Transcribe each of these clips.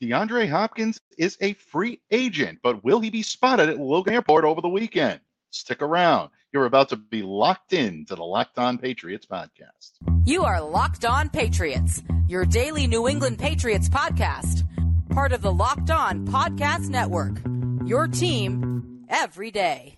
DeAndre Hopkins is a free agent, but will he be spotted at Logan Airport over the weekend? Stick around. You're about to be locked in to the Locked On Patriots podcast. You are Locked On Patriots, your daily New England Patriots podcast, part of the Locked On Podcast Network. Your team every day.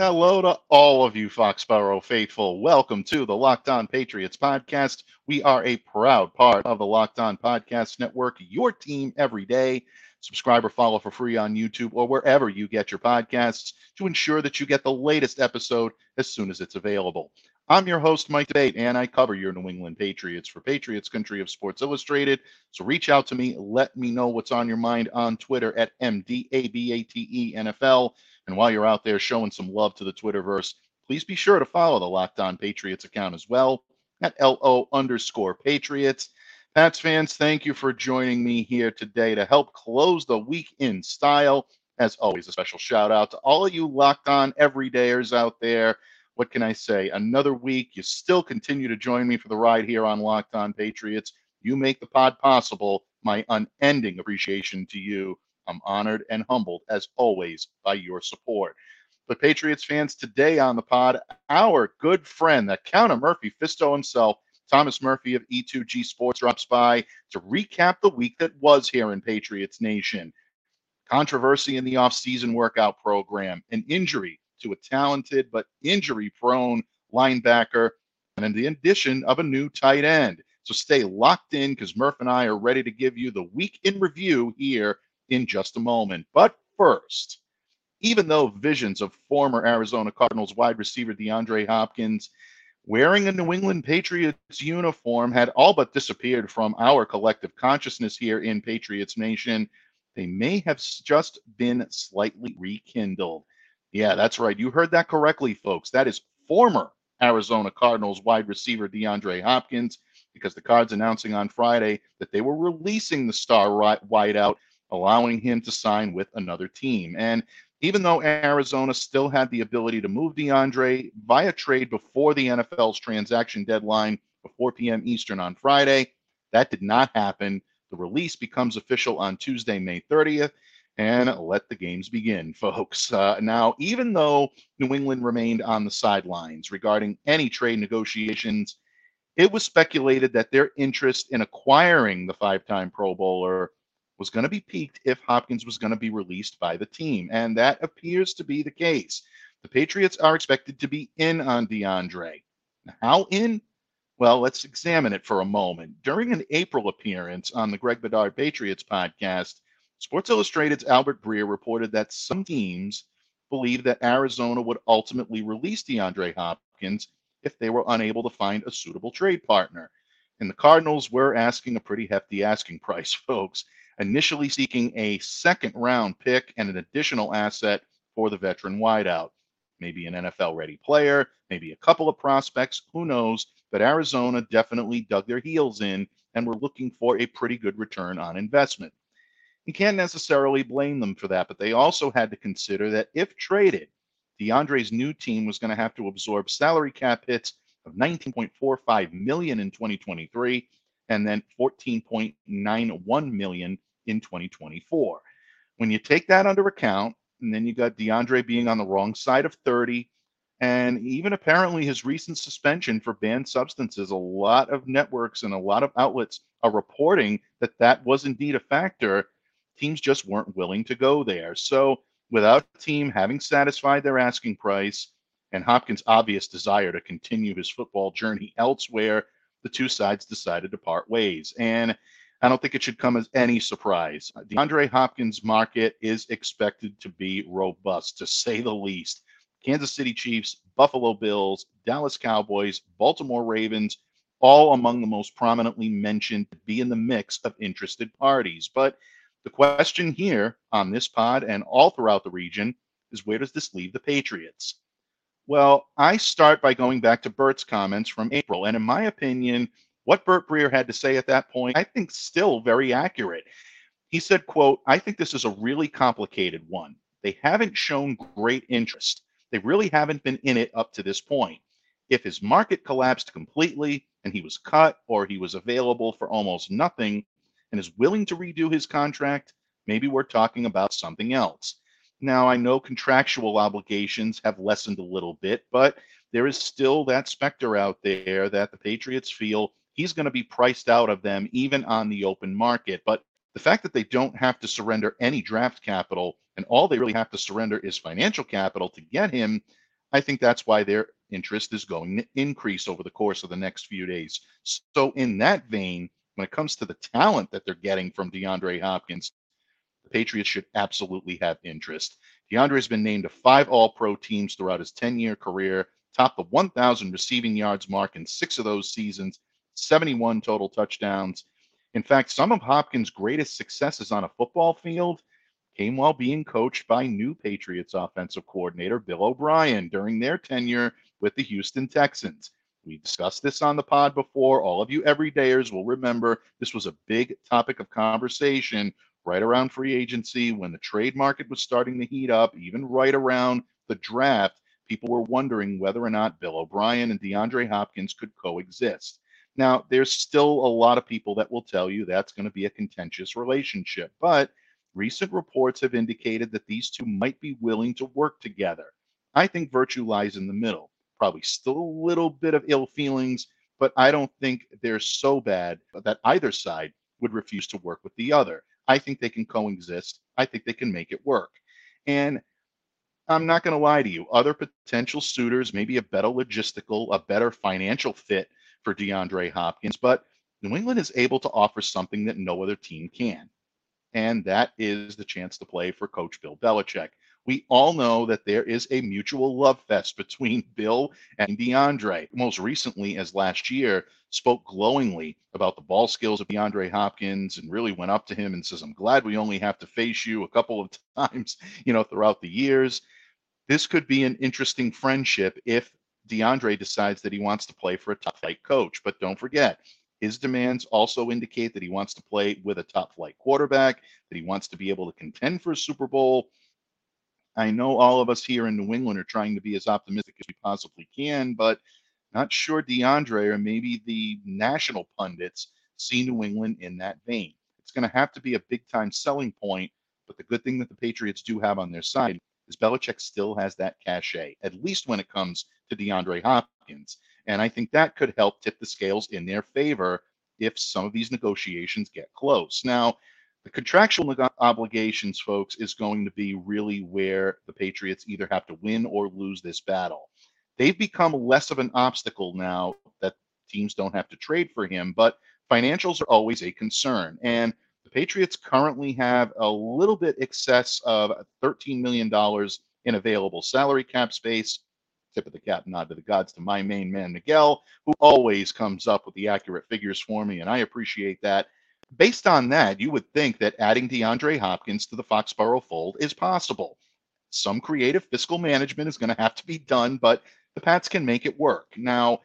Hello to all of you Foxborough faithful. Welcome to the Locked On Patriots podcast. We are a proud part of the Locked On Podcast Network, your team every day. Subscribe or follow for free on YouTube or wherever you get your podcasts to ensure that you get the latest episode as soon as it's available. I'm your host, Mike D'Abate, and I cover your New England Patriots for Patriots Country of Sports Illustrated. So reach out to me. Let me know what's on your mind on Twitter at MDABATE NFL. And while you're out there showing some love to the Twitterverse, please be sure to follow the Locked On Patriots account as well at LO underscore Patriots. Pats fans, thank you for joining me here today to help close the week in style. As always, a special shout out to all of you Locked On everydayers out there. What can I say? Another week. You still continue to join me for the ride here on Locked On Patriots. You make the pod possible. My unending appreciation to you I'm honored and humbled, as always, by your support. But Patriots fans, today on the pod, our good friend, the Count of Murphy Fisto himself, Thomas Murphy of E2G Sports, drops by to recap the week that was here in Patriots Nation. Controversy in the offseason workout program, an injury to a talented but injury prone linebacker, and the addition of a new tight end. So stay locked in because Murph and I are ready to give you the week in review here in just a moment. But first, even though visions of former Arizona Cardinals wide receiver DeAndre Hopkins wearing a New England Patriots uniform had all but disappeared from our collective consciousness here in Patriots Nation, they may have just been slightly rekindled. Yeah, that's right. You heard that correctly, folks. That is former Arizona Cardinals wide receiver DeAndre Hopkins, because the Cards announcing on Friday that they were releasing the star wideout allowing him to sign with another team. And even though Arizona still had the ability to move DeAndre via trade before the NFL's transaction deadline of 4 p.m. Eastern on Friday, that did not happen. The release becomes official on Tuesday, May 30th, and let the games begin, folks. Uh, now, even though New England remained on the sidelines regarding any trade negotiations, it was speculated that their interest in acquiring the five time Pro Bowler was going to be piqued if Hopkins was going to be released by the team. And that appears to be the case. The Patriots are expected to be in on DeAndre. How in? Well, let's examine it for a moment. During an April appearance on the Greg Bedard Patriots podcast, Sports Illustrated's Albert Breer reported that some teams believe that Arizona would ultimately release DeAndre Hopkins if they were unable to find a suitable trade partner. And the Cardinals were asking a pretty hefty asking price, folks initially seeking a second round pick and an additional asset for the veteran wideout. Maybe an NFL ready player, maybe a couple of prospects, who knows? But Arizona definitely dug their heels in and were looking for a pretty good return on investment. You can't necessarily blame them for that, but they also had to consider that if traded, DeAndre's new team was going to have to absorb salary cap hits of 19.45 million in 2023 and then 14.91 million in 2024. When you take that under account, and then you got DeAndre being on the wrong side of 30, and even apparently his recent suspension for banned substances, a lot of networks and a lot of outlets are reporting that that was indeed a factor. Teams just weren't willing to go there. So, without a team having satisfied their asking price and Hopkins' obvious desire to continue his football journey elsewhere, the two sides decided to part ways. And I don't think it should come as any surprise. DeAndre Hopkins' market is expected to be robust, to say the least. Kansas City Chiefs, Buffalo Bills, Dallas Cowboys, Baltimore Ravens, all among the most prominently mentioned to be in the mix of interested parties. But the question here on this pod and all throughout the region is where does this leave the Patriots? Well, I start by going back to Bert's comments from April. And in my opinion, What Bert Breer had to say at that point, I think still very accurate. He said, quote, I think this is a really complicated one. They haven't shown great interest. They really haven't been in it up to this point. If his market collapsed completely and he was cut or he was available for almost nothing and is willing to redo his contract, maybe we're talking about something else. Now, I know contractual obligations have lessened a little bit, but there is still that specter out there that the Patriots feel he's going to be priced out of them even on the open market. But the fact that they don't have to surrender any draft capital and all they really have to surrender is financial capital to get him, I think that's why their interest is going to increase over the course of the next few days. So, in that vein, when it comes to the talent that they're getting from DeAndre Hopkins, the Patriots should absolutely have interest. DeAndre has been named to five All Pro teams throughout his 10 year career, topped the 1,000 receiving yards mark in six of those seasons, 71 total touchdowns. In fact, some of Hopkins' greatest successes on a football field came while being coached by new Patriots offensive coordinator Bill O'Brien during their tenure with the Houston Texans. We discussed this on the pod before. All of you everydayers will remember this was a big topic of conversation right around free agency when the trade market was starting to heat up, even right around the draft. People were wondering whether or not Bill O'Brien and DeAndre Hopkins could coexist. Now, there's still a lot of people that will tell you that's going to be a contentious relationship, but recent reports have indicated that these two might be willing to work together. I think virtue lies in the middle. Probably still a little bit of ill feelings, but I don't think they're so bad that either side would refuse to work with the other. I think they can coexist. I think they can make it work. And I'm not going to lie to you, other potential suitors, maybe a better logistical, a better financial fit for DeAndre Hopkins, but New England is able to offer something that no other team can. And that is the chance to play for Coach Bill Belichick. We all know that there is a mutual love fest between Bill and DeAndre. Most recently, as last year, spoke glowingly about the ball skills of DeAndre Hopkins and really went up to him and says, I'm glad we only have to face you a couple of times, you know, throughout the years. This could be an interesting friendship if DeAndre decides that he wants to play for a top flight coach. But don't forget, his demands also indicate that he wants to play with a top flight quarterback, that he wants to be able to contend for a Super Bowl. I know all of us here in New England are trying to be as optimistic as we possibly can, but not sure DeAndre or maybe the national pundits see New England in that vein. It's going to have to be a big time selling point, but the good thing that the Patriots do have on their side is Belichick still has that cachet, at least when it comes to DeAndre Hopkins. And I think that could help tip the scales in their favor if some of these negotiations get close. Now, the contractual obligations, folks, is going to be really where the Patriots either have to win or lose this battle. They've become less of an obstacle now that teams don't have to trade for him, but financials are always a concern. And the Patriots currently have a little bit excess of $13 million in available salary cap space tip of the cap nod to the gods to my main man, Miguel, who always comes up with the accurate figures for me, and I appreciate that. Based on that, you would think that adding DeAndre Hopkins to the Foxborough fold is possible. Some creative fiscal management is going to have to be done, but the Pats can make it work. Now,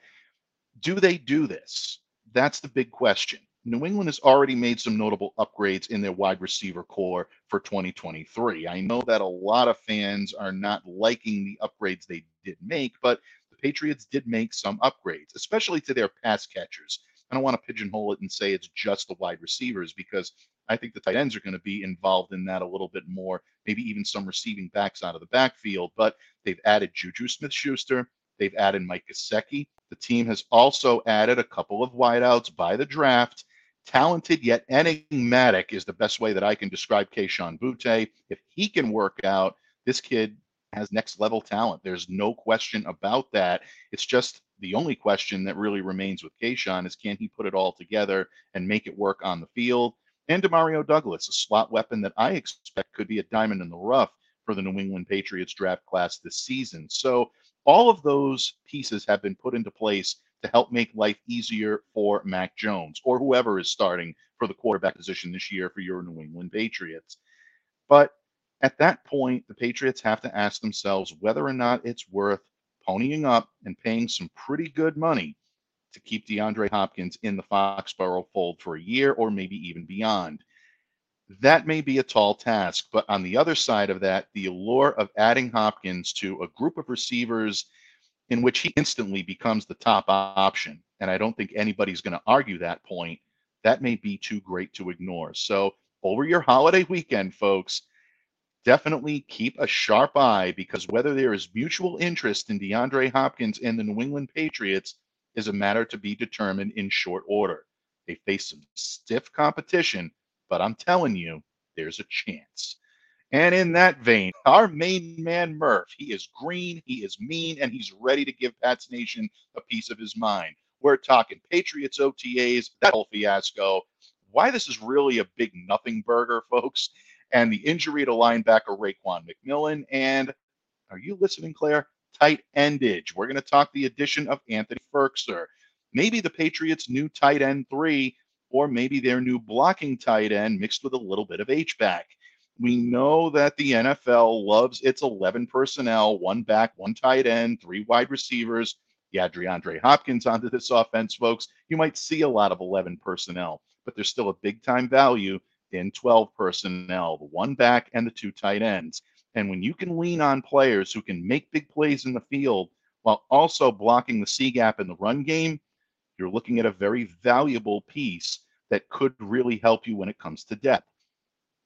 do they do this? That's the big question. New England has already made some notable upgrades in their wide receiver corps for 2023. I know that a lot of fans are not liking the upgrades they did make, but the Patriots did make some upgrades, especially to their pass catchers. I don't want to pigeonhole it and say it's just the wide receivers because I think the tight ends are going to be involved in that a little bit more, maybe even some receiving backs out of the backfield. But they've added Juju Smith Schuster, they've added Mike Gesicki. The team has also added a couple of wideouts by the draft talented yet enigmatic is the best way that I can describe Kayshon Boutte. If he can work out, this kid has next level talent. There's no question about that. It's just the only question that really remains with Kayshon is can he put it all together and make it work on the field? And Demario Douglas, a slot weapon that I expect could be a diamond in the rough for the New England Patriots draft class this season. So all of those pieces have been put into place to help make life easier for Mac Jones or whoever is starting for the quarterback position this year for your New England Patriots. But at that point, the Patriots have to ask themselves whether or not it's worth ponying up and paying some pretty good money to keep DeAndre Hopkins in the Foxborough fold for a year or maybe even beyond. That may be a tall task, but on the other side of that, the allure of adding Hopkins to a group of receivers in which he instantly becomes the top option, and I don't think anybody's going to argue that point, that may be too great to ignore. So, over your holiday weekend, folks, definitely keep a sharp eye because whether there is mutual interest in DeAndre Hopkins and the New England Patriots is a matter to be determined in short order. They face some stiff competition but I'm telling you, there's a chance. And in that vein, our main man Murph, he is green, he is mean, and he's ready to give Pats Nation a piece of his mind. We're talking Patriots OTAs, that whole fiasco, why this is really a big nothing burger, folks, and the injury to linebacker Raekwon McMillan. And are you listening, Claire? Tight endage. We're going to talk the addition of Anthony Firkser. Maybe the Patriots' new tight end three or maybe their new blocking tight end mixed with a little bit of H-back. We know that the NFL loves its 11 personnel, one back, one tight end, three wide receivers. Yeah, DeAndre Hopkins onto this offense, folks. You might see a lot of 11 personnel, but there's still a big time value in 12 personnel, the one back and the two tight ends. And when you can lean on players who can make big plays in the field while also blocking the C gap in the run game, you're looking at a very valuable piece that could really help you when it comes to depth.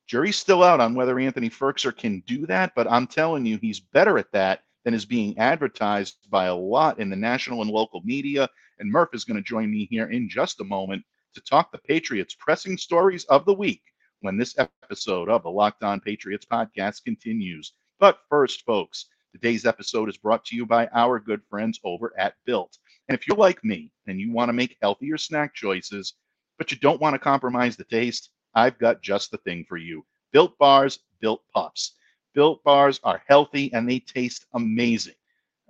Jury's still out on whether Anthony Firkser can do that, but I'm telling you, he's better at that than is being advertised by a lot in the national and local media. And Murph is going to join me here in just a moment to talk the Patriots pressing stories of the week when this episode of the Locked On Patriots podcast continues. But first, folks, today's episode is brought to you by our good friends over at Built. And if you're like me and you want to make healthier snack choices, but you don't want to compromise the taste, I've got just the thing for you. Built bars, built puffs. Built bars are healthy and they taste amazing.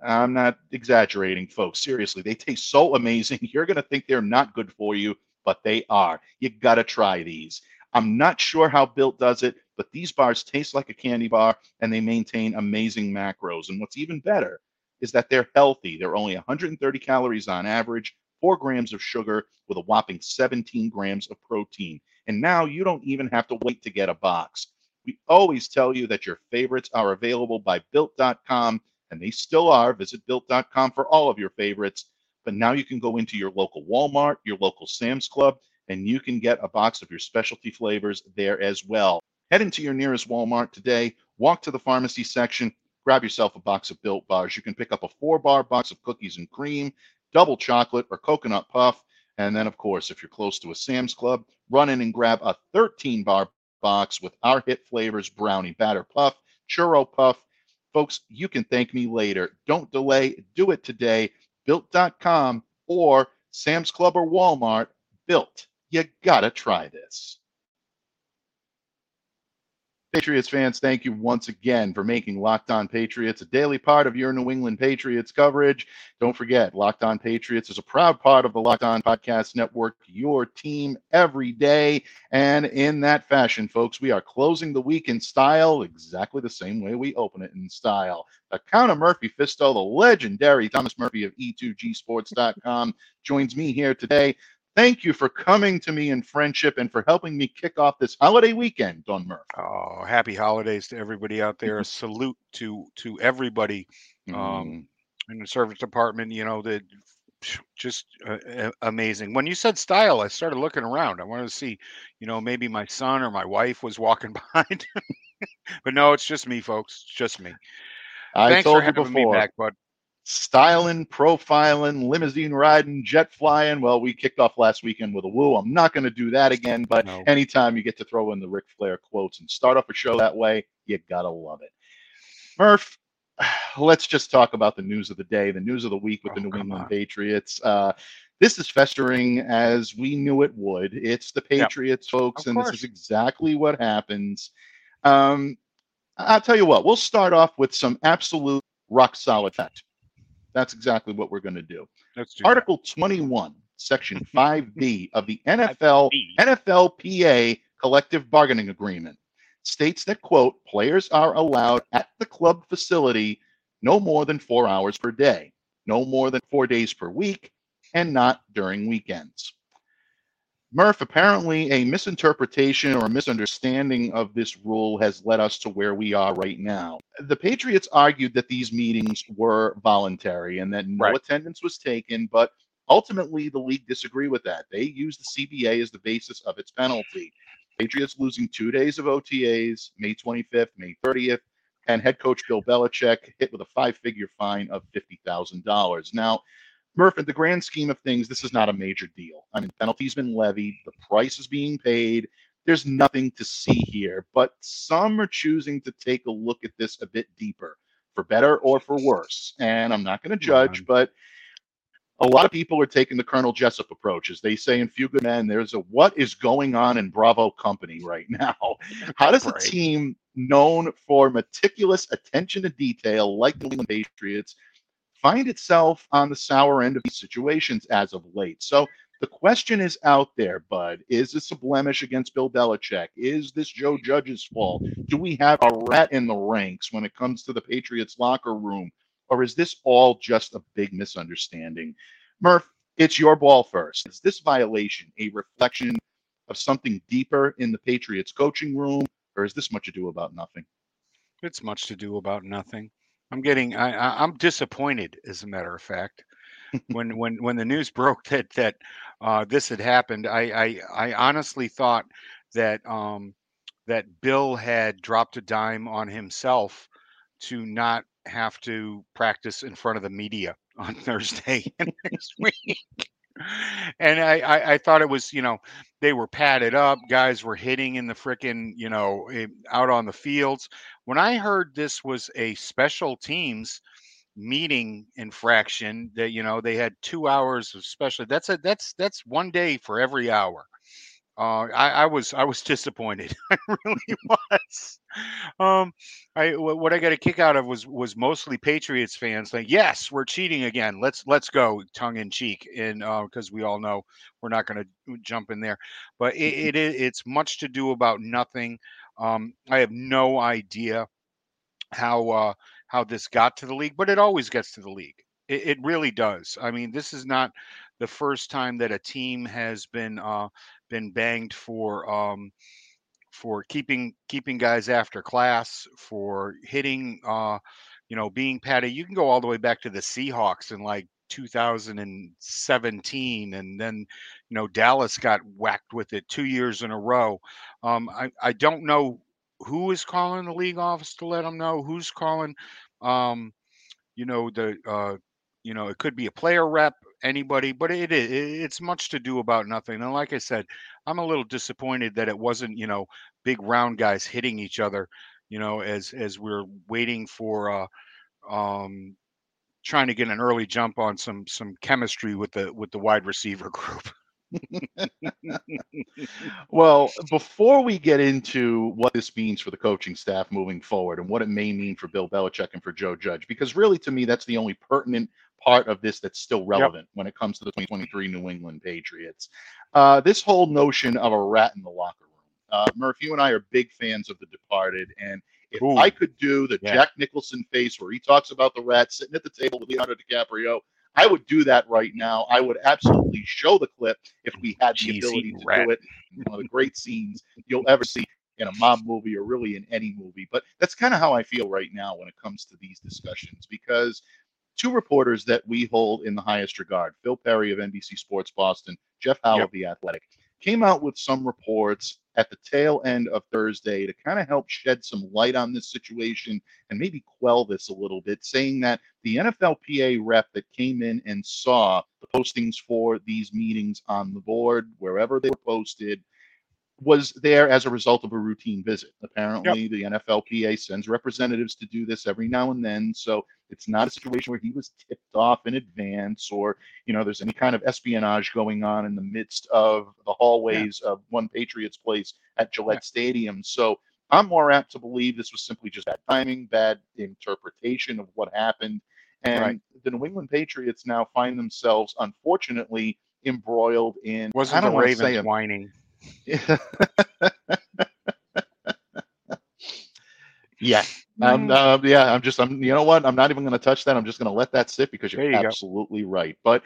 I'm not exaggerating, folks. Seriously, they taste so amazing. You're going to think they're not good for you, but they are. You got to try these. I'm not sure how Built does it, but these bars taste like a candy bar and they maintain amazing macros. And what's even better is that they're healthy. They're only 130 calories on average, four grams of sugar with a whopping 17 grams of protein. And now you don't even have to wait to get a box. We always tell you that your favorites are available by built.com, and they still are. Visit built.com for all of your favorites. But now you can go into your local Walmart, your local Sam's Club, and you can get a box of your specialty flavors there as well. Head into your nearest Walmart today, walk to the pharmacy section, grab yourself a box of built bars. You can pick up a four bar box of cookies and cream double chocolate or coconut puff. And then, of course, if you're close to a Sam's Club, run in and grab a 13 bar box with our hit flavors brownie batter puff, churro puff. Folks, you can thank me later. Don't delay, do it today. Built.com or Sam's Club or Walmart. Built. You gotta try this. Patriots fans, thank you once again for making Locked On Patriots a daily part of your New England Patriots coverage. Don't forget, Locked On Patriots is a proud part of the Locked On Podcast Network, your team every day. And in that fashion, folks, we are closing the week in style exactly the same way we open it in style. The Count of Murphy Fisto, the legendary Thomas Murphy of E2Gsports.com, joins me here today. Thank you for coming to me in friendship and for helping me kick off this holiday weekend, Don Murph. Oh, happy holidays to everybody out there. A salute to to everybody um, mm. in the service department. You know that just uh, amazing. When you said style, I started looking around. I wanted to see, you know, maybe my son or my wife was walking behind. but no, it's just me, folks. It's just me. I Thanks told for having you before. me back, bud styling, profiling, limousine riding, jet flying. Well, we kicked off last weekend with a woo. I'm not going to do that again, but no. anytime you get to throw in the Ric Flair quotes and start off a show that way, you got to love it. Murph, let's just talk about the news of the day, the news of the week with oh, the New England on. Patriots. Uh, this is festering as we knew it would. It's the Patriots, yep. folks, of and course. this is exactly what happens. Um, I'll tell you what, we'll start off with some absolute rock solid fact. That's exactly what we're going to do. Article that. 21, Section 5B of the NFL NFLPA collective bargaining agreement states that quote players are allowed at the club facility no more than 4 hours per day, no more than 4 days per week, and not during weekends. Murph, apparently a misinterpretation or a misunderstanding of this rule has led us to where we are right now. The Patriots argued that these meetings were voluntary and that no Right. attendance was taken, but ultimately the league disagreed with that. They used the CBA as the basis of its penalty. Patriots losing two days of OTAs, May 25th, May 30th, and head coach Bill Belichick hit with a five figure fine of $50,000. Now, Murph, in the grand scheme of things, this is not a major deal. I mean, penalty's been levied, the price is being paid. There's nothing to see here, but some are choosing to take a look at this a bit deeper, for better or for worse. And I'm not going to judge, but a lot of people are taking the Colonel Jessup approach, as they say in Few Good Men. There's a what is going on in Bravo Company right now. How does a team known for meticulous attention to detail, like the New England Patriots, find itself on the sour end of these situations as of late? So the question is out there, Bud. Is this a blemish against Bill Belichick? Is this Joe Judge's fault? Do we have a rat in the ranks when it comes to the Patriots locker room? Or is this all just a big misunderstanding? Murph, it's your ball first. Is this violation a reflection of something deeper in the Patriots coaching room, or is this much ado about nothing? It's much to do about nothing. I'm getting. I, I'm disappointed, as a matter of fact. when when when the news broke that that uh, this had happened, I, I I honestly thought that um, that Bill had dropped a dime on himself to not have to practice in front of the media on Thursday next week. And I, I, I thought it was, you know, they were padded up. Guys were hitting in the frickin', you know, eh, out on the fields. When I heard this was a special teams meeting infraction, that you know they had two hours of special. That's a that's that's one day for every hour. Uh, I, I was I was disappointed. I really was. Um, I what I got a kick out of was was mostly Patriots fans saying, "Yes, we're cheating again. Let's let's go," tongue in cheek, and because we all know we're not going to jump in there. But it, it it's much to do about nothing. Um, I have no idea how uh, how this got to the league, but it always gets to the league. It, it really does. I mean, this is not the first time that a team has been uh, been banged for um, for keeping keeping guys after class, for hitting, uh, you know, being patty. You can go all the way back to the Seahawks in like 2017, and then you know Dallas got whacked with it two years in a row. Um, I I don't know who is calling the league office to let them know who's calling. Um, you know the uh, you know it could be a player rep anybody but it is it's much to do about nothing and like i said i'm a little disappointed that it wasn't you know big round guys hitting each other you know as as we're waiting for uh um trying to get an early jump on some some chemistry with the with the wide receiver group. Well, before we get into what this means for the coaching staff moving forward and what it may mean for Bill Belichick and for Joe Judge, because really to me, that's the only pertinent part of this that's still relevant when it comes to the 2023 New England Patriots. Uh, this whole notion of a rat in the locker room. Uh, Murph, you and I are big fans of The Departed. And if Ooh. I could do the Yeah. Jack Nicholson face where he talks about the rat sitting at the table with Leonardo DiCaprio, I would do that right now. I would absolutely show the clip if we had the Cheesy ability to rat. do it. One of the great scenes you'll ever see in a mob movie or really in any movie. But that's kind of how I feel right now when it comes to these discussions because two reporters that we hold in the highest regard, Phil Perry of NBC Sports Boston, Jeff Howe Yep. of The Athletic, came out with some reports at the tail end of Thursday to kind of help shed some light on this situation and maybe quell this a little bit, saying that the NFLPA rep that came in and saw the postings for these meetings on the board, wherever they were posted, was there as a result of a routine visit. Apparently, the NFLPA sends representatives to do this every now and then. So it's not a situation where he was tipped off in advance or, you know, there's any kind of espionage going on in the midst of the hallways of one Patriots place at Gillette Stadium. So I'm more apt to believe this was simply just bad timing, bad interpretation of what happened. And Right. the New England Patriots now find themselves, unfortunately, embroiled in wasn't don't the ravens whining yeah. Um, uh, yeah, I'm just, I'm, you know what? I'm not even going to touch that. I'm just going to let that sit because you're you go. absolutely right. But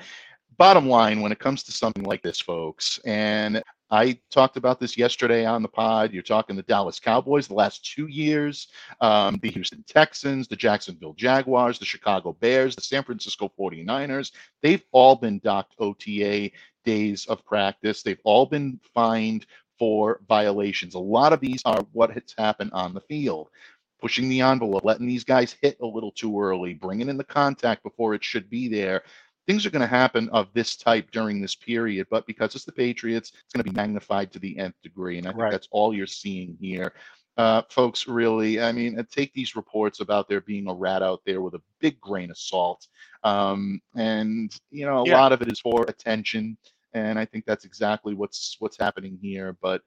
bottom line, when it comes to something like this, folks, and I talked about this yesterday on the pod. You're talking the Dallas Cowboys the last two years, um, the Houston Texans, the Jacksonville Jaguars, the Chicago Bears, the San Francisco 49ers. They've all been docked OTA days of practice. They've all been fined for violations. A lot of these are what has happened on the field. Pushing the envelope, letting these guys hit a little too early, bringing in the contact before it should be there things are going to happen of this type during this period, but because it's the Patriots, it's going to be magnified to the nth degree. And I think right. that's all you're seeing here. Uh, folks, really, I mean, uh, take these reports about there being a rat out there with a big grain of salt. Um, and, you know, a yeah. lot of it is for attention. And I think that's exactly what's what's happening here. But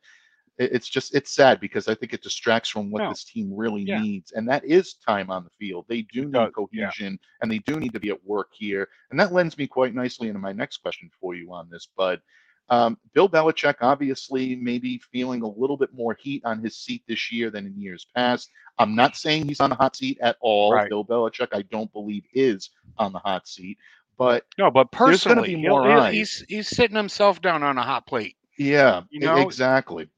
it's just it's sad because I think it distracts from what no. this team really yeah. needs, and that is time on the field. They do need uh, cohesion, yeah. and they do need to be at work here, and that lends me quite nicely into my next question for you on this, Bud. Um, Bill Belichick obviously maybe feeling a little bit more heat on his seat this year than in years past. I'm not saying he's on the hot seat at all. Right. Bill Belichick, I don't believe, is on the hot seat. But no, but personally, be more he's he's sitting himself down on a hot plate. Yeah, you know exactly.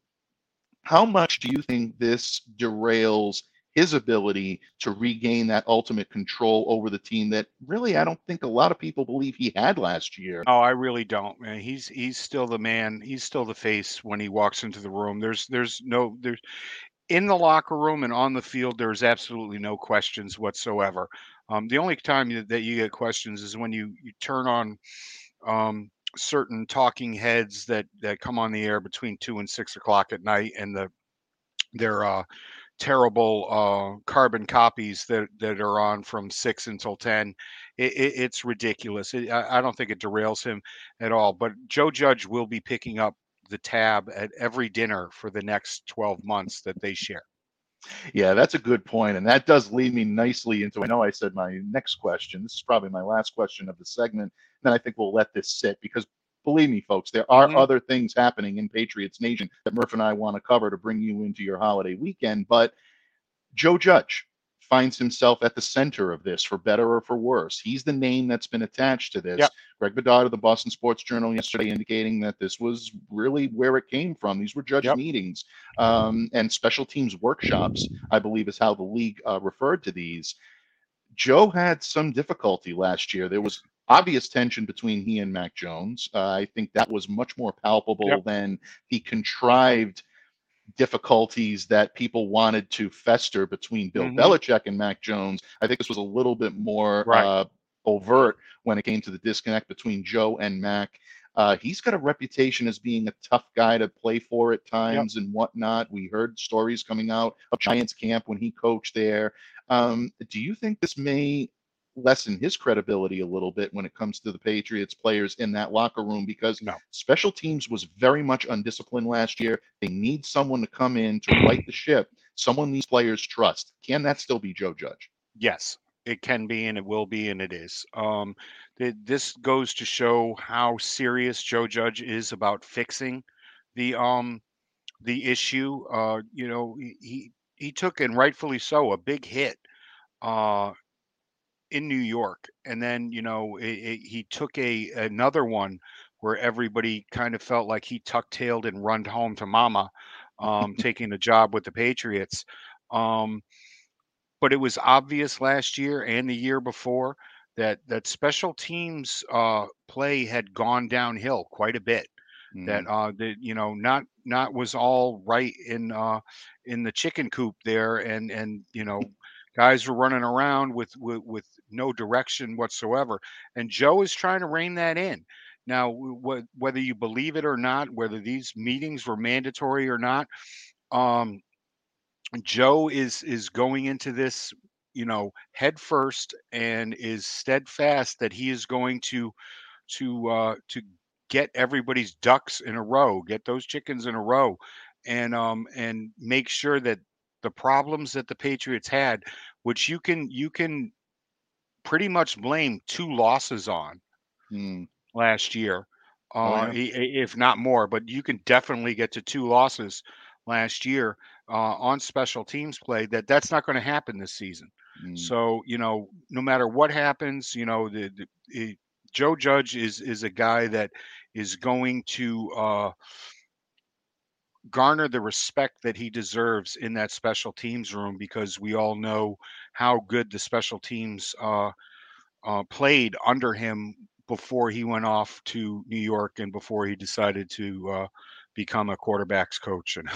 How much do you think this derails his ability to regain that ultimate control over the team that really I don't think a lot of people believe he had last year. Oh, I really don't, man. He's he's still the man. He's still the face when he walks into the room. There's there's no there's in the locker room and on the field there's absolutely no questions whatsoever. Um, the only time that you get questions is when you you turn on um, certain talking heads that that come on the air between two and six o'clock at night, and the their uh, terrible uh, carbon copies that that are on from six until ten. It, it, it's ridiculous. It, I, I don't think it derails him at all. But Joe Judge will be picking up the tab at every dinner for the next 12 months that they share. Yeah, that's a good point, and that does lead me nicely into. I know I said my next question. This is probably my last question of the segment. Then I think we'll let this sit because believe me, folks, there are mm-hmm. other things happening in Patriots Nation that Murph and I want to cover to bring you into your holiday weekend. But Joe Judge, finds himself at the center of this for better or for worse. He's the name that's been attached to this. Yep. Greg Bedard of the Boston Sports Journal yesterday indicating that this was really where it came from. These were judge yep. meetings um, and special teams workshops, I believe is how the league uh, referred to these. Joe had some difficulty last year. There was obvious tension between he and Mac Jones. Uh, I think that was much more palpable yep. than the contrived difficulties that people wanted to fester between Bill mm-hmm. Belichick and Mac Jones. I think this was a little bit more right. uh, overt when it came to the disconnect between Joe and Mac. Uh, he's got a reputation as being a tough guy to play for at times yep. and whatnot. We heard stories coming out of Giants camp when he coached there. Um, do you think this may lessen his credibility a little bit when it comes to the Patriots players in that locker room because no. special teams was very much undisciplined last year. They need someone to come in to right the ship, someone these players trust. Can that still be Joe Judge? Yes, it can be and it will be and it is. Um, this goes to show how serious Joe Judge is about fixing the um the issue. Uh, you know, he he took and rightfully so a big hit uh in New York, and then you know it, it, he took a another one where everybody kind of felt like he tucked tailed and run home to mama, um, taking a job with the Patriots. Um, but it was obvious last year and the year before that that special teams uh, play had gone downhill quite a bit. Mm-hmm. That uh, that you know not not was all right in uh, in the chicken coop there, and and you know guys were running around with, with, with no direction whatsoever. And Joe is trying to rein that in. Now, wh- whether you believe it or not, whether these meetings were mandatory or not, um, Joe is is going into this, you know, head first and is steadfast that he is going to to uh, to get everybody's ducks in a row, get those chickens in a row, and um and make sure that the problems that the Patriots had, which you can you can pretty much blame two losses on mm. last year, oh, uh, oh, yeah. if not more. But you can definitely get to two losses last year uh, on special teams play. That that's not going to happen this season. Mm. So you know, no matter what happens, you know the, the Joe Judge is is a guy that is going to uh, garner the respect that he deserves in that special teams room because we all know how good the special teams uh, uh, played under him before he went off to New York and before he decided to uh, become a quarterbacks coach and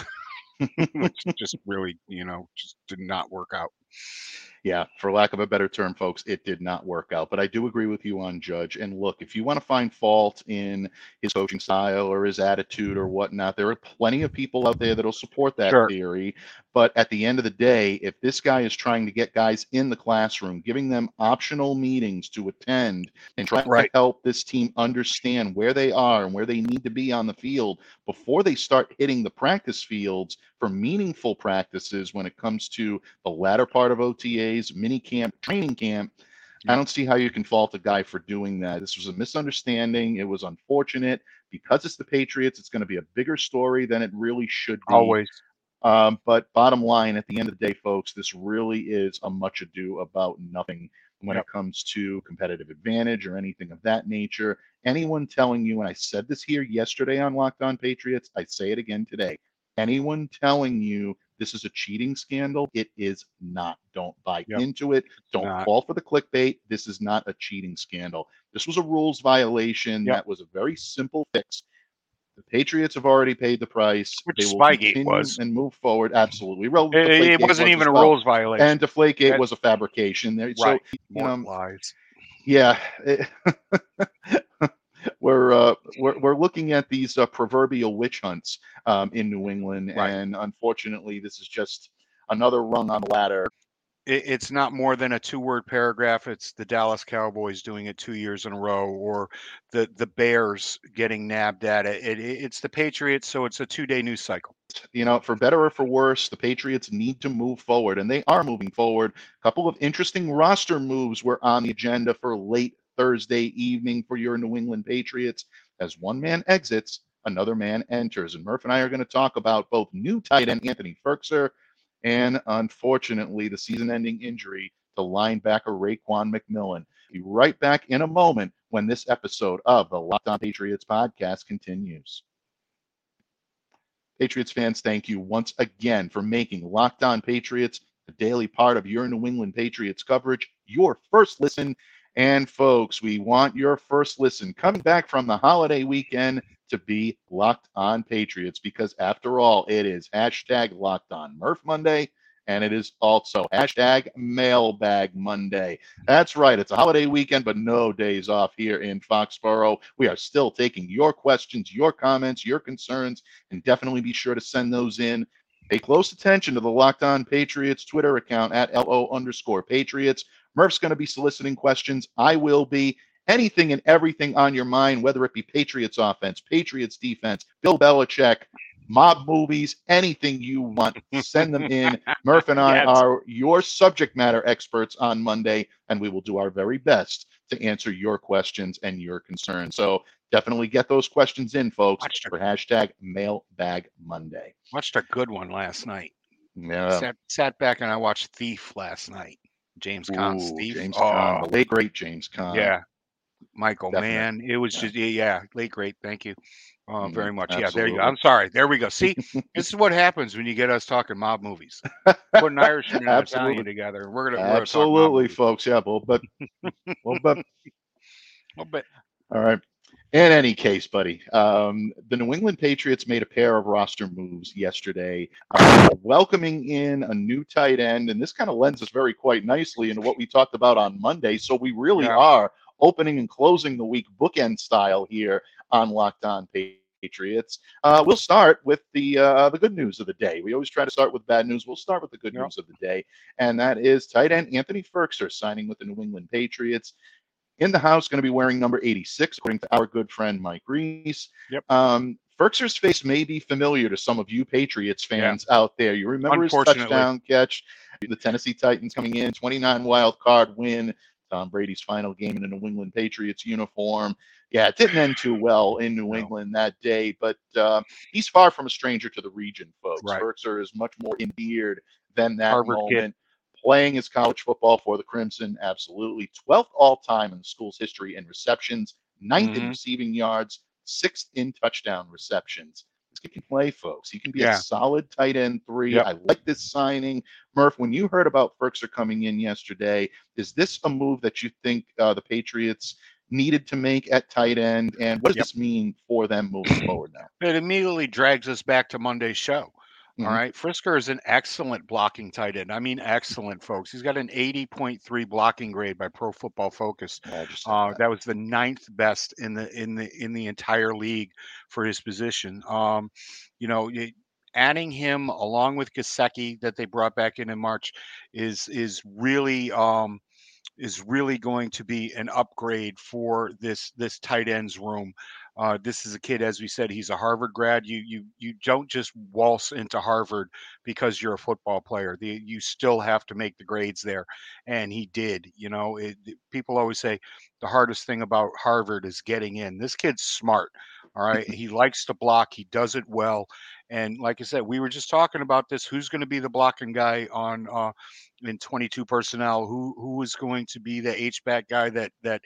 which just really you know just did not work out yeah, for lack of a better term, folks, it did not work out. But I do agree with you on Judge. And look, if you want to find fault in his coaching style or his attitude or whatnot, there are plenty of people out there that'll support that sure. theory. But at the end of the day, if this guy is trying to get guys in the classroom, giving them optional meetings to attend and trying right. to help this team understand where they are and where they need to be on the field before they start hitting the practice fields for meaningful practices when it comes to the latter part of OTAs, mini camp, training camp, I don't see how you can fault a guy for doing that. This was a misunderstanding. It was unfortunate because it's the Patriots. It's going to be a bigger story than it really should be. Always. Um, but bottom line, at the end of the day, folks, this really is a much ado about nothing when it comes to competitive advantage or anything of that nature. Anyone telling you, and I said this here yesterday on Locked On Patriots, I say it again today. Anyone telling you this is a cheating scandal, it is not. Don't buy yep. into it. Don't not. fall for the clickbait. This is not a cheating scandal. This was a rules violation. Yep. That was a very simple fix. The Patriots have already paid the price. Which they will Spygate was and move forward. Absolutely. Well, it, it wasn't even a well. rules violation. And Deflategate was a fabrication. There, right. So, you know, lies. Yeah. We're, uh, we're we're looking at these uh, proverbial witch hunts um, in New England, right. and unfortunately, this is just another rung on the ladder it, it's not more than a two word paragraph. It's the Dallas Cowboys doing it two years in a row, or the the Bears getting nabbed at it. it it's the Patriots, so it's a two day news cycle. You know, for better or for worse, the Patriots need to move forward, and they are moving forward. A couple of interesting roster moves were on the agenda for late Thursday evening for your New England Patriots. As one man exits, another man enters. And Murph and I are going to talk about both new tight end Anthony Firkser and unfortunately, the season ending injury to linebacker Raekwon McMillan. Be right back in a moment when this episode of the Locked On Patriots podcast continues. Patriots fans, thank you once again for making Locked On Patriots a daily part of your New England Patriots coverage, your first listen. And folks, we want your first listen coming back from the holiday weekend to be locked on Patriots because, after all, it is hashtag locked on Murph Monday and it is also hashtag mailbag Monday. That's right. It's a holiday weekend, but no days off here in Foxborough. We are still taking your questions, your comments, your concerns, and definitely be sure to send those in. Pay close attention to the Locked On Patriots Twitter account at LO underscore Patriots. Murph's going to be soliciting questions. I will be anything and everything on your mind, whether it be Patriots offense, Patriots defense, Bill Belichick, mob movies, anything you want, send them in. Murph and I yes. are your subject matter experts on Monday, and we will do our very best to answer your questions and your concerns. So definitely get those questions in, folks, Watched for hashtag mailbag Monday. Watched a good one last night. Yeah. Sat, sat back and I watched Thief last night. James Caan's Thief. James oh. Caan, the late great James Caan. Yeah, Michael, Definitely. man, it was yeah. just yeah, late great. Thank you. Uh, very much. Absolutely. Yeah, there you go. I'm sorry. There we go. See, this is what happens when you get us talking mob movies. Put an Irish and an Italian together. We're gonna we're absolutely, gonna folks. Yeah, well, but well, but well, but all right. In any case, buddy, um, the New England Patriots made a pair of roster moves yesterday, uh, welcoming in a new tight end, and this kind of lends us very quite nicely into what we talked about on Monday. So we really yeah. are opening and closing the week bookend style here on Locked On Patriots. Uh, we'll start with the uh, the good news of the day. We always try to start with bad news. We'll start with the good yep. news of the day, and that is tight end Anthony Firkser signing with the New England Patriots. In the house, going to be wearing number 86, according to our good friend Mike Reiss. Yep. Um, Firkser's face may be familiar to some of you Patriots fans yeah. out there. You remember his touchdown catch, the Tennessee Titans coming in, 29 wild card win, Tom Brady's final game in a New England Patriots uniform. Yeah, it didn't end too well in New England that day, but uh, he's far from a stranger to the region, folks. Right. Firkser is much more endeared than that Harvard moment. Kid. playing his college football for the Crimson, absolutely. 12th all time in the school's history in receptions, ninth mm-hmm. in receiving yards, sixth in touchdown receptions. He can play, folks. He can be yeah. a solid tight end three. Yep. I like this signing. Murph, when you heard about Firkser coming in yesterday, is this a move that you think uh, the Patriots needed to make at tight end? And what does yep. this mean for them moving forward now? It immediately drags us back to Monday's show. Mm-hmm. All right. Firkser is an excellent blocking tight end. I mean, excellent, folks. He's got an 80.3 blocking grade by Pro Football Focus. Uh, that. that. was the ninth best in the in the in the entire league for his position. Um, you know, adding him along with Gesicki that they brought back in in March is is really um, is really going to be an upgrade for this this tight ends room. Uh, this is a kid, as we said, he's a Harvard grad. You you you don't just waltz into Harvard because you're a football player. The, you still have to make the grades there, and he did. You know, it, people always say the hardest thing about Harvard is getting in. This kid's smart. All right, he likes to block. He does it well. And like I said, we were just talking about this. Who's going to be the blocking guy on uh, in 22 personnel? Who who is going to be the H back guy that that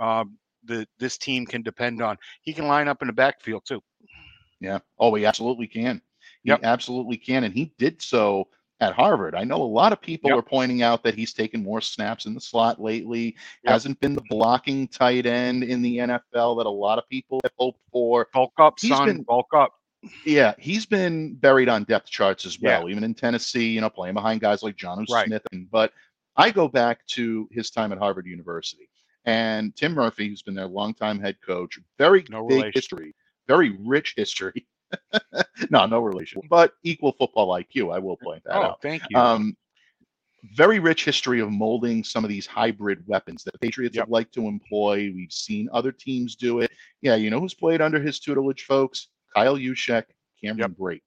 um, the this team can depend on. He can line up in the backfield too. Yeah. Oh, he absolutely can. He yep. absolutely can, and he did so at Harvard. I know a lot of people yep. are pointing out that he's taken more snaps in the slot lately. Yep. Hasn't been the blocking tight end in the NFL that a lot of people have hoped for. Bulk up, he's son. Been, bulk up. Yeah, he's been buried on depth charts as well, yeah. even in Tennessee. You know, playing behind guys like Jonnu right. Smith. But I go back to his time at Harvard University. And Tim Murphy, who's been their longtime head coach, very no big relation. history, very rich history. no, no relation, but equal football IQ. I will point that oh, out. Thank you. Um, very rich history of molding some of these hybrid weapons that the Patriots yep. have liked to employ. We've seen other teams do it. Yeah, you know who's played under his tutelage, folks? Kyle Juszczyk, Cameron yep. Brate.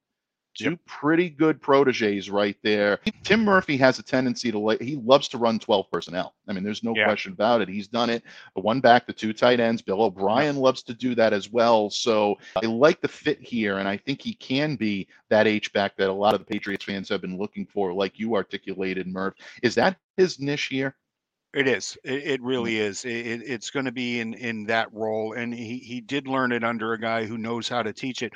Two yep. pretty good proteges right there. Tim Murphy has a tendency to like, he loves to run 12 personnel. I mean, there's no yeah. question about it. He's done it. The one back, the two tight ends. Bill O'Brien yeah. loves to do that as well. So I like the fit here, and I think he can be that H back that a lot of the Patriots fans have been looking for, like you articulated, Murph. Is that his niche here? It is. It, it really is. It, it's going to be in in that role, and he he did learn it under a guy who knows how to teach it.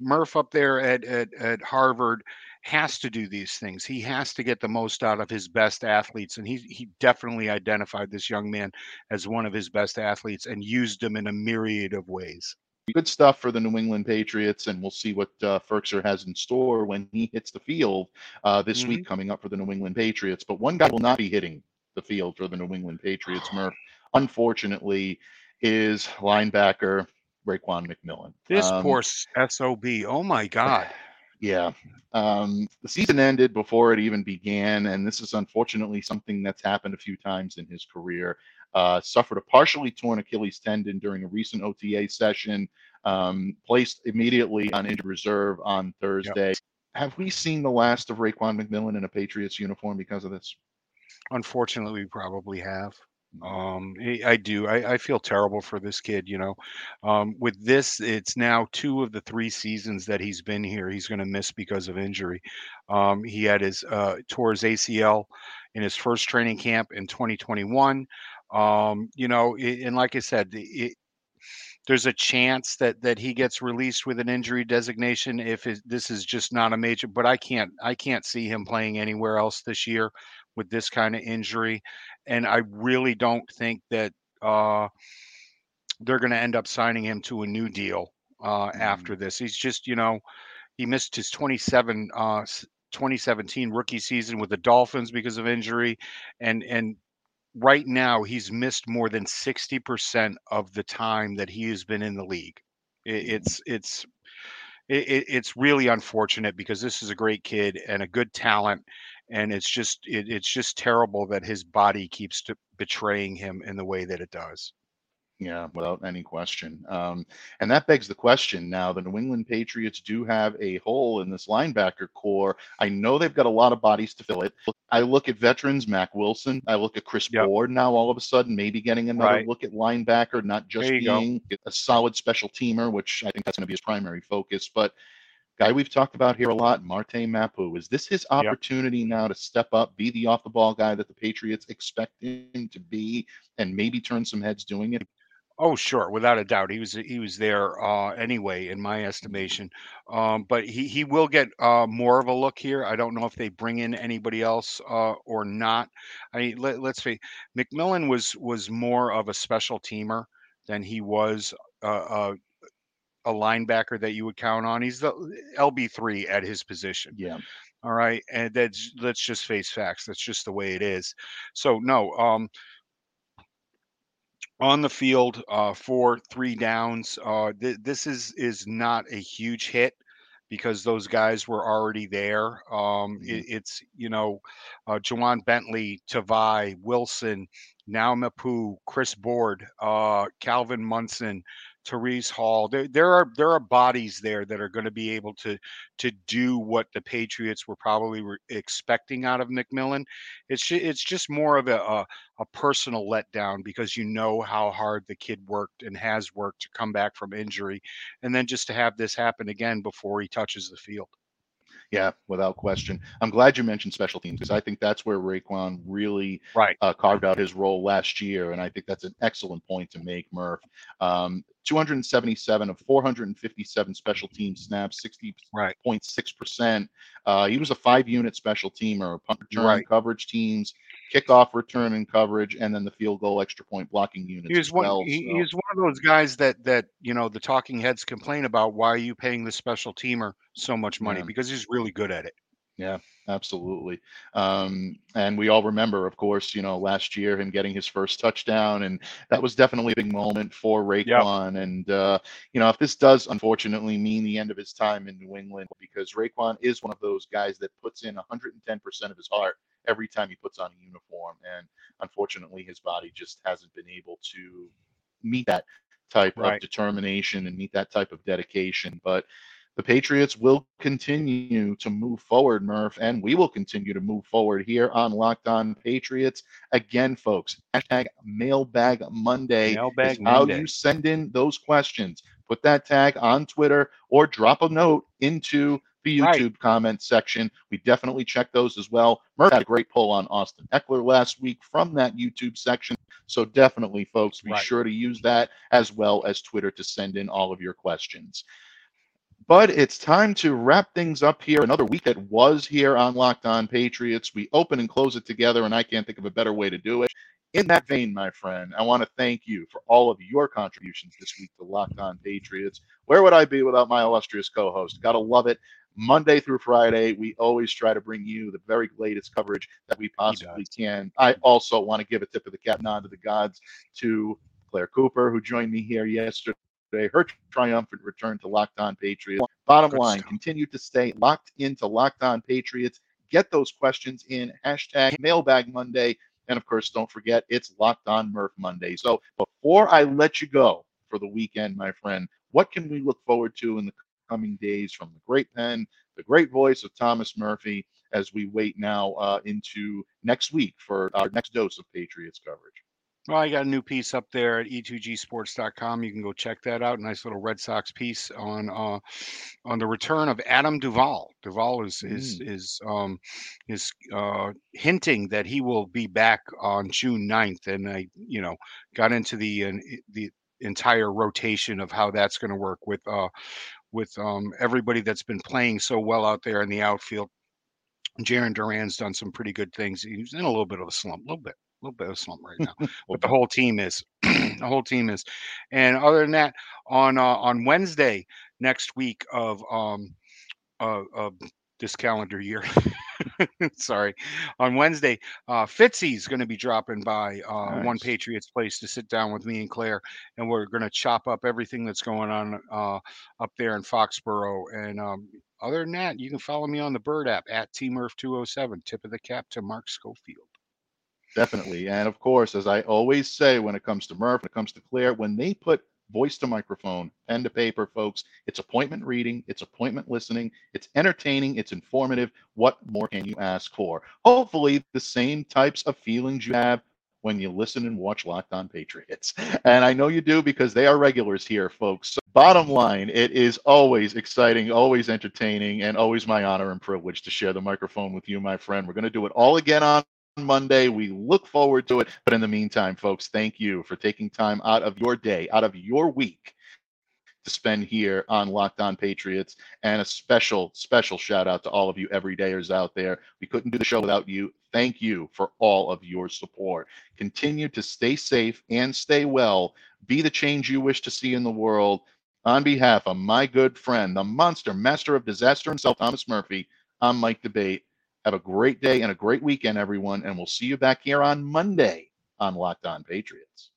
Murph up there at at, at Harvard has to do these things. He has to get the most out of his best athletes, and he he definitely identified this young man as one of his best athletes and used him in a myriad of ways. Good stuff for the New England Patriots, and we'll see what uh, Firkser has in store when he hits the field uh, this mm-hmm. week coming up for the New England Patriots. But one guy will not be hitting the field for the New England Patriots, Murph, unfortunately, is linebacker Raekwon McMillan. This um, poor SOB. Oh my God. Yeah. Um, the season ended before it even began, and this is unfortunately something that's happened a few times in his career. Uh, suffered a partially torn Achilles tendon during a recent OTA session, um, placed immediately on injured reserve on Thursday. Yep. Have we seen the last of Raekwon McMillan in a Patriots uniform because of this? Unfortunately, we probably have. Um, I do. I, I feel terrible for this kid. You know, um, with this, it's now two of the three seasons that he's been here. He's going to miss because of injury. Um, he had his uh, tore his ACL in his first training camp in 2021. Um, you know, it, and like I said, it, there's a chance that that he gets released with an injury designation if it, this is just not a major. But I can't I can't see him playing anywhere else this year with this kind of injury, and I really don't think that uh, they're going to end up signing him to a new deal uh, mm. after this. He's just, you know, he missed his 27 uh, 2017 rookie season with the Dolphins because of injury, and and right now he's missed more than 60% of the time that he has been in the league. It's it's it's really unfortunate because this is a great kid and a good talent and it's just it, it's just terrible that his body keeps betraying him in the way that it does. Yeah, without any question. Um, and that begs the question now the New England Patriots do have a hole in this linebacker corps. I know they've got a lot of bodies to fill it. I look at veterans, Mack Wilson. I look at Chris yep. Board now, all of a sudden, maybe getting another right. look at linebacker, not just being go. a solid special teamer, which I think that's going to be his primary focus. But guy we've talked about here a lot, Marte Mapu. Is this his opportunity yep. now to step up, be the off the ball guy that the Patriots expect him to be, and maybe turn some heads doing it? Oh, sure, without a doubt, he was he was there uh, anyway, in my estimation. Um, but he he will get uh, more of a look here. I don't know if they bring in anybody else uh, or not. I mean, let, let's see. McMillan was was more of a special teamer than he was uh, uh, a linebacker that you would count on. He's the LB three at his position. Yeah. All right, and that's let's just face facts. That's just the way it is. So no, um, on the field uh, for three downs. Uh, th- this is is not a huge hit because those guys were already there. Um, mm-hmm. it, it's you know, uh, Ja'Whaun Bentley, Tavai, Wilson, now Mapu, Chris Board, uh, Calvin Munson, Terez Hall. There, there are there are bodies there that are going to be able to to do what the Patriots were probably expecting out of McMillan. It's it's just more of a, a, a personal letdown because you know how hard the kid worked and has worked to come back from injury, and then just to have this happen again before he touches the field. Yeah, without question. I'm glad you mentioned special teams because I think that's where Raekwon really right. uh, carved out his role last year, and I think that's an excellent point to make, Murph. Um, 277 of 457 special team snaps, 60.6%. Right. Uh, he was a five unit special teamer, punt return right. coverage teams, kickoff return and coverage, and then the field goal extra point blocking units. He was one, well, he, so. he's one of those guys that, that, you know, the talking heads complain about why are you paying the special teamer so much money? Yeah. Because he's really good at it. Yeah, absolutely. Um, and we all remember, of course, you know, last year him getting his first touchdown, and that was definitely a big moment for Raekwon. Yep. And uh, you know, if this does unfortunately mean the end of his time in New England, because Raekwon is one of those guys that puts in 110% of his heart every time he puts on a uniform, and unfortunately, his body just hasn't been able to meet that type right. of determination and meet that type of dedication. But the Patriots will continue to move forward, Murph, and we will continue to move forward here on Locked On Patriots. Again, folks, hashtag Mailbag Monday Mailbag is how Monday. you send in those questions. Put that tag on Twitter or drop a note into the YouTube right. comment section. We definitely check those as well. Murph had a great poll on Austin Ekeler last week from that YouTube section. So definitely, folks, be right. sure to use that as well as Twitter to send in all of your questions. But it's time to wrap things up here. Another week that was here on Locked On Patriots. We open and close it together, and I can't think of a better way to do it. In that vein, my friend, I want to thank you for all of your contributions this week to Locked On Patriots. Where would I be without my illustrious co host? Gotta love it. Monday through Friday, we always try to bring you the very latest coverage that we possibly can. I also want to give a tip of the cap nod to the gods to Claire Cooper, who joined me here yesterday her triumphant return to Locked On Patriots. Bottom Good line, stuff. continue to stay locked into Locked On Patriots. Get those questions in hashtag Mailbag Monday, and of course, don't forget it's Locked On Murph Monday. So before I let you go for the weekend, my friend, what can we look forward to in the coming days from the great pen, the great voice of Thomas Murphy, as we wait now uh, into next week for our next dose of Patriots coverage? Well, I got a new piece up there at e2gsports.com. You can go check that out. Nice little Red Sox piece on uh, on the return of Adam Duvall. Duvall is mm. is is um, is uh, hinting that he will be back on June 9th, and I you know got into the uh, the entire rotation of how that's going to work with uh, with um, everybody that's been playing so well out there in the outfield. Jarren Duran's done some pretty good things. He's in a little bit of a slump, a little bit little bit of slump right now, but the whole team is. the whole team is. And other than that, on uh, on Wednesday next week of um uh, of this calendar year. Sorry. On Wednesday, uh, Fitzy's going to be dropping by uh, nice. One Patriots Place to sit down with me and Claire, and we're going to chop up everything that's going on uh, up there in Foxborough. And um, other than that, you can follow me on the Bird app at TMurph207. Tip of the cap to Mark Schofield. Definitely. And of course, as I always say when it comes to Murph, when it comes to Claire, when they put voice to microphone, pen to paper, folks, it's appointment reading, it's appointment listening, it's entertaining, it's informative. What more can you ask for? Hopefully, the same types of feelings you have when you listen and watch Locked On Patriots. And I know you do because they are regulars here, folks. So bottom line, it is always exciting, always entertaining, and always my honor and privilege to share the microphone with you, my friend. We're going to do it all again on Monday. We look forward to it. But in the meantime, folks, thank you for taking time out of your day, out of your week to spend here on Locked On Patriots. And a special, special shout out to all of you everydayers out there. We couldn't do the show without you. Thank you for all of your support. Continue to stay safe and stay well. Be the change you wish to see in the world. On behalf of my good friend, the monster master of disaster himself, Thomas Murphy, I'm Mike D'Abate. Have a great day and a great weekend, everyone. And we'll see you back here on Monday on Locked On Patriots.